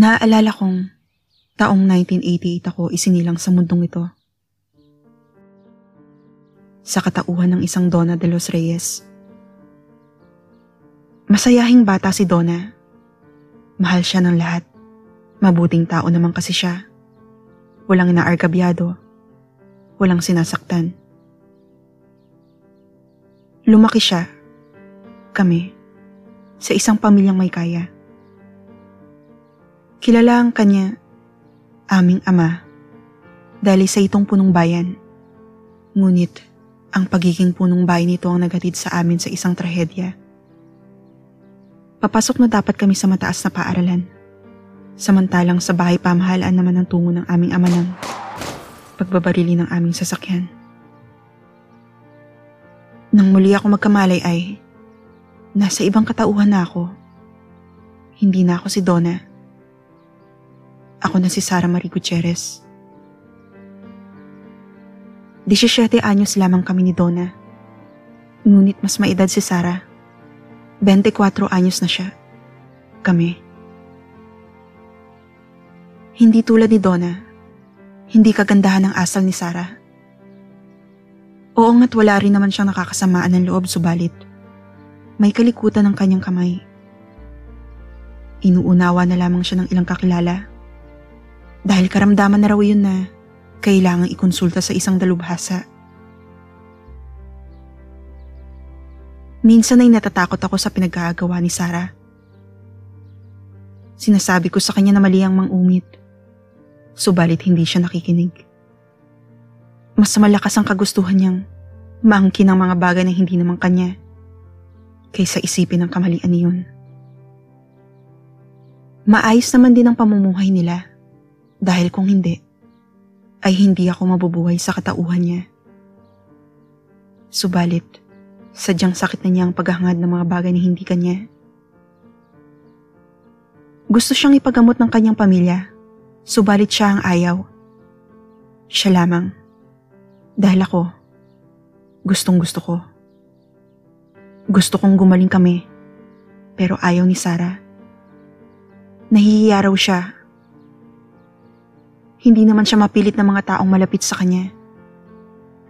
Naaalala kong taong 1988 ako isinilang sa mundong ito. Sa katauhan ng isang Donna de los Reyes. Masayahing bata si Donna. Mahal siya ng lahat. Mabuting tao naman kasi siya. Walang inaargabyado. Walang sinasaktan. Lumaki siya. Kami. Sa isang pamilyang may kaya. Kilala ang kanya, aming ama, dahil sa itong punong bayan. Ngunit, ang pagiging punong bayan nito ang nagatid sa amin sa isang trahedya. Papasok na dapat kami sa mataas na paaralan. Samantalang sa bahay pamahalaan naman ang tungo ng aming ama ng pagbabarili ng aming sasakyan. Nang muli ako magkamalay ay nasa ibang katauhan na ako. Hindi na ako si Donna. Ako na si Sara Marie Gutierrez. 17 anyos lamang kami ni Donna. Ngunit mas maedad si Sara. 24 anyos na siya. Kami. Hindi tulad ni Donna. Hindi kagandahan ng asal ni Sara. Oo nga't wala rin naman siyang nakakasamaan ng loob subalit. May kalikutan ng kanyang kamay. Inuunawa na lamang siya ng ilang kakilala. Dahil karamdaman na raw yun na kailangang ikonsulta sa isang dalubhasa. Minsan ay natatakot ako sa pinagkagawa ni Sarah. Sinasabi ko sa kanya na mali ang mang-umit. Subalit hindi siya nakikinig. Mas malakas ang kagustuhan niyang maangkin ang mga bagay na hindi naman kanya kaysa isipin ang kamalian niyon. Maayos naman din ang pamumuhay nila dahil kung hindi, ay hindi ako mabubuhay sa katauhan niya. Subalit, Sadyang sakit na niya ang paghahangad ng mga bagay na hindi kanya. Gusto siyang ipagamot ng kanyang pamilya, subalit siya ang ayaw. Siya lamang. Dahil ako, gustong gusto ko. Gusto kong gumaling kami, pero ayaw ni Sarah. Nahihiya raw siya. Hindi naman siya mapilit ng mga taong malapit sa kanya.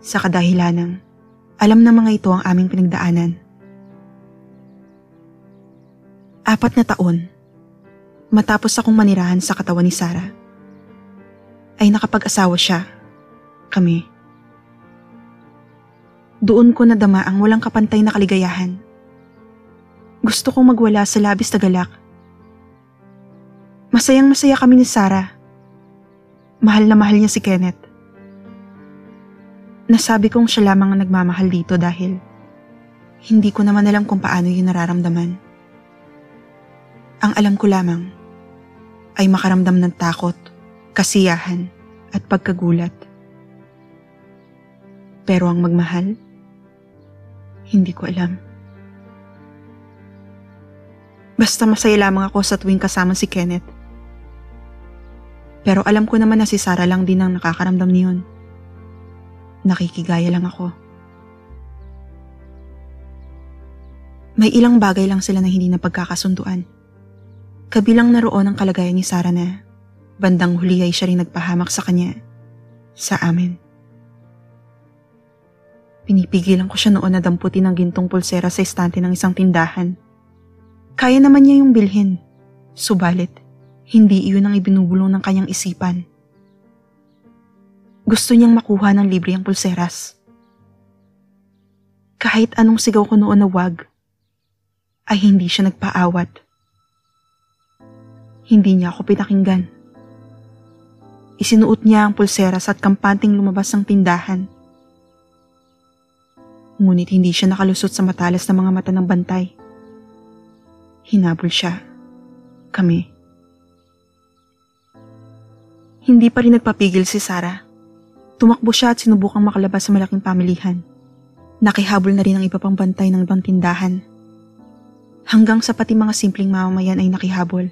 Sa kadahilanang, alam na mga ito ang aming pinagdaanan. Apat na taon, matapos akong manirahan sa katawan ni Sarah, ay nakapag-asawa siya, kami. Doon ko nadama ang walang kapantay na kaligayahan. Gusto kong magwala sa labis na galak. Masayang masaya kami ni Sarah. Mahal na mahal niya si Kenneth. Nasabi kong siya lamang ang nagmamahal dito dahil hindi ko naman alam kung paano yun nararamdaman. Ang alam ko lamang ay makaramdam ng takot, kasiyahan at pagkagulat. Pero ang magmahal, hindi ko alam. Basta masaya lamang ako sa tuwing kasama si Kenneth. Pero alam ko naman na si Sarah lang din ang nakakaramdam niyon. Nakikigaya lang ako. May ilang bagay lang sila na hindi na pagkakasunduan. Kabilang naroon ang kalagayan ni Sarah na bandang huli ay siya rin nagpahamak sa kanya, sa amin. Pinipigilan ko siya noon na damputin ang gintong pulsera sa estante ng isang tindahan. Kaya naman niya yung bilhin, subalit hindi iyon ang ibinubulong ng kanyang isipan. Gusto niyang makuha ng libre ang pulseras. Kahit anong sigaw ko noon na wag, ay hindi siya nagpaawat. Hindi niya ako pinakinggan. Isinuot niya ang pulseras at kampanting lumabas ng tindahan. Ngunit hindi siya nakalusot sa matalas na mga mata ng bantay. Hinabol siya. Kami. Hindi pa rin nagpapigil si Sarah. Tumakbo siya at sinubukang makalabas sa malaking pamilihan. Nakihabol na rin ang iba pang bantay ng ibang tindahan. Hanggang sa pati mga simpleng mamamayan ay nakihabol.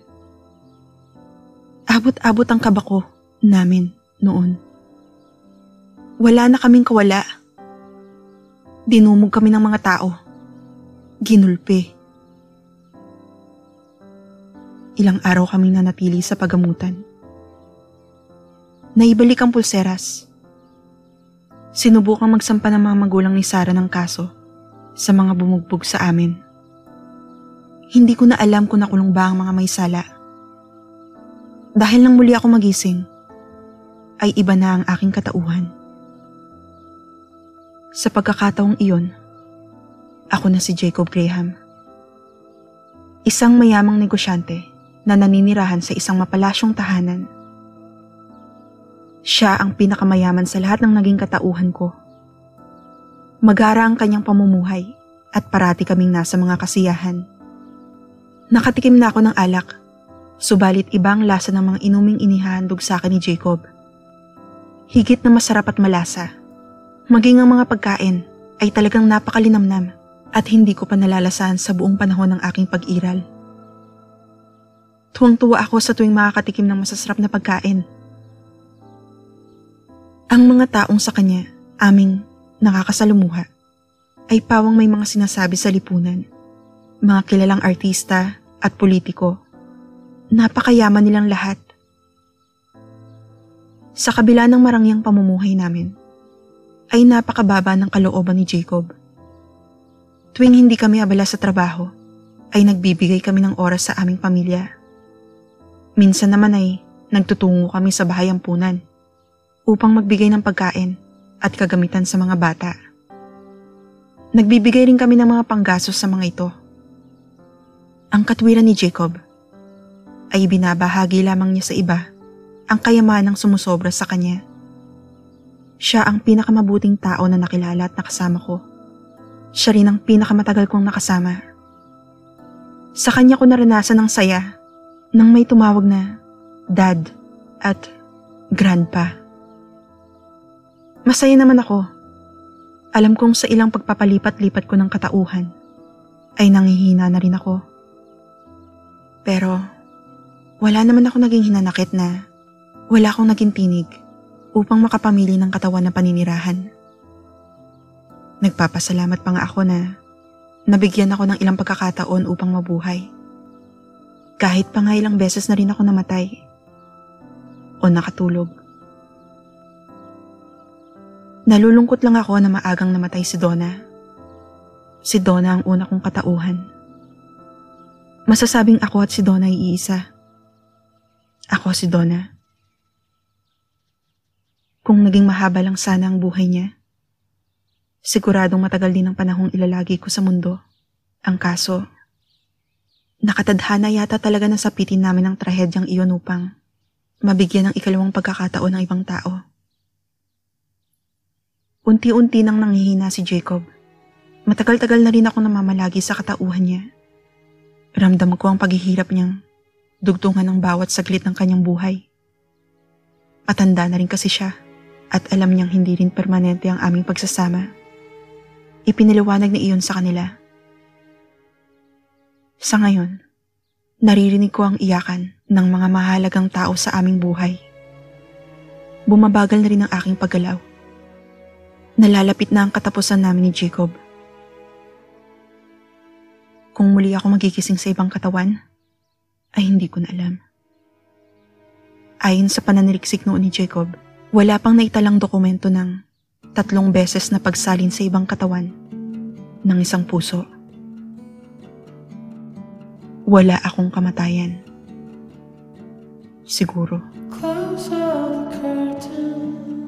Abot-abot ang kabako namin noon. Wala na kaming kawala. Dinumog kami ng mga tao. Ginulpe. Ilang araw kaming nanatili sa pagamutan. Naibalik ang pulseras. Sinubukang magsampa ng mga magulang ni Sarah ng kaso sa mga bumugbog sa amin. Hindi ko na alam kung nakulong ba ang mga may sala. Dahil nang muli ako magising, ay iba na ang aking katauhan. Sa pagkakataong iyon, ako na si Jacob Graham. Isang mayamang negosyante na naninirahan sa isang mapalasyong tahanan. Siya ang pinakamayaman sa lahat ng naging katauhan ko. Magara ang kanyang pamumuhay at parati kaming nasa mga kasiyahan. Nakatikim na ako ng alak, subalit ibang lasa ng mga inuming inihahandog sa akin ni Jacob. Higit na masarap at malasa. Maging ang mga pagkain ay talagang napakalinamnam at hindi ko pa nalalasan sa buong panahon ng aking pag-iral. Tuwang-tuwa ako sa tuwing makakatikim ng masasarap na pagkain. Ang mga taong sa kanya, aming nakakasalumuha, ay pawang may mga sinasabi sa lipunan. Mga kilalang artista at politiko. Napakayaman nilang lahat. Sa kabila ng marangyang pamumuhay namin, ay napakababa ng kalooban ni Jacob. Tuwing hindi kami abala sa trabaho, ay nagbibigay kami ng oras sa aming pamilya Minsan naman ay nagtutungo kami sa bahay ampunan upang magbigay ng pagkain at kagamitan sa mga bata. Nagbibigay rin kami ng mga panggasos sa mga ito. Ang katwiran ni Jacob ay binabahagi lamang niya sa iba ang kayamanang sumusobra sa kanya. Siya ang pinakamabuting tao na nakilala at nakasama ko. Siya rin ang pinakamatagal kong nakasama. Sa kanya ko naranasan ang saya nang may tumawag na dad at grandpa. Masaya naman ako. Alam kong sa ilang pagpapalipat-lipat ko ng katauhan ay nangihina na rin ako. Pero wala naman ako naging hinanakit na wala akong naging tinig upang makapamili ng katawan ng paninirahan. Nagpapasalamat pa nga ako na nabigyan ako ng ilang pagkakataon upang mabuhay. Kahit pa nga ilang beses na rin ako namatay o nakatulog. Nalulungkot lang ako na maagang namatay si Donna. Si Donna ang una kong katauhan. Masasabing ako at si Donna ay iisa. Ako si Donna. Kung naging mahaba lang sana ang buhay niya, siguradong matagal din ang panahong ilalagi ko sa mundo. Ang kaso, Nakatadhana yata talaga na sapitin namin ang trahedyang iyon upang mabigyan ng ikalawang pagkakataon ng ibang tao. Unti-unti nang nanghihina si Jacob. Matagal-tagal na rin ako namamalagi sa katauhan niya. Ramdam ko ang paghihirap niyang dugtungan ng bawat saglit ng kanyang buhay. Matanda na rin kasi siya at alam niyang hindi rin permanente ang aming pagsasama. Ipiniliwanag ni iyon sa kanila sa ngayon, naririnig ko ang iyakan ng mga mahalagang tao sa aming buhay. Bumabagal na rin ang aking paggalaw. Nalalapit na ang katapusan namin ni Jacob. Kung muli ako magigising sa ibang katawan, ay hindi ko na alam. Ayon sa pananiriksik noon ni Jacob, wala pang naitalang dokumento ng tatlong beses na pagsalin sa ibang katawan ng isang puso wala akong kamatayan. Siguro. Close the curtains.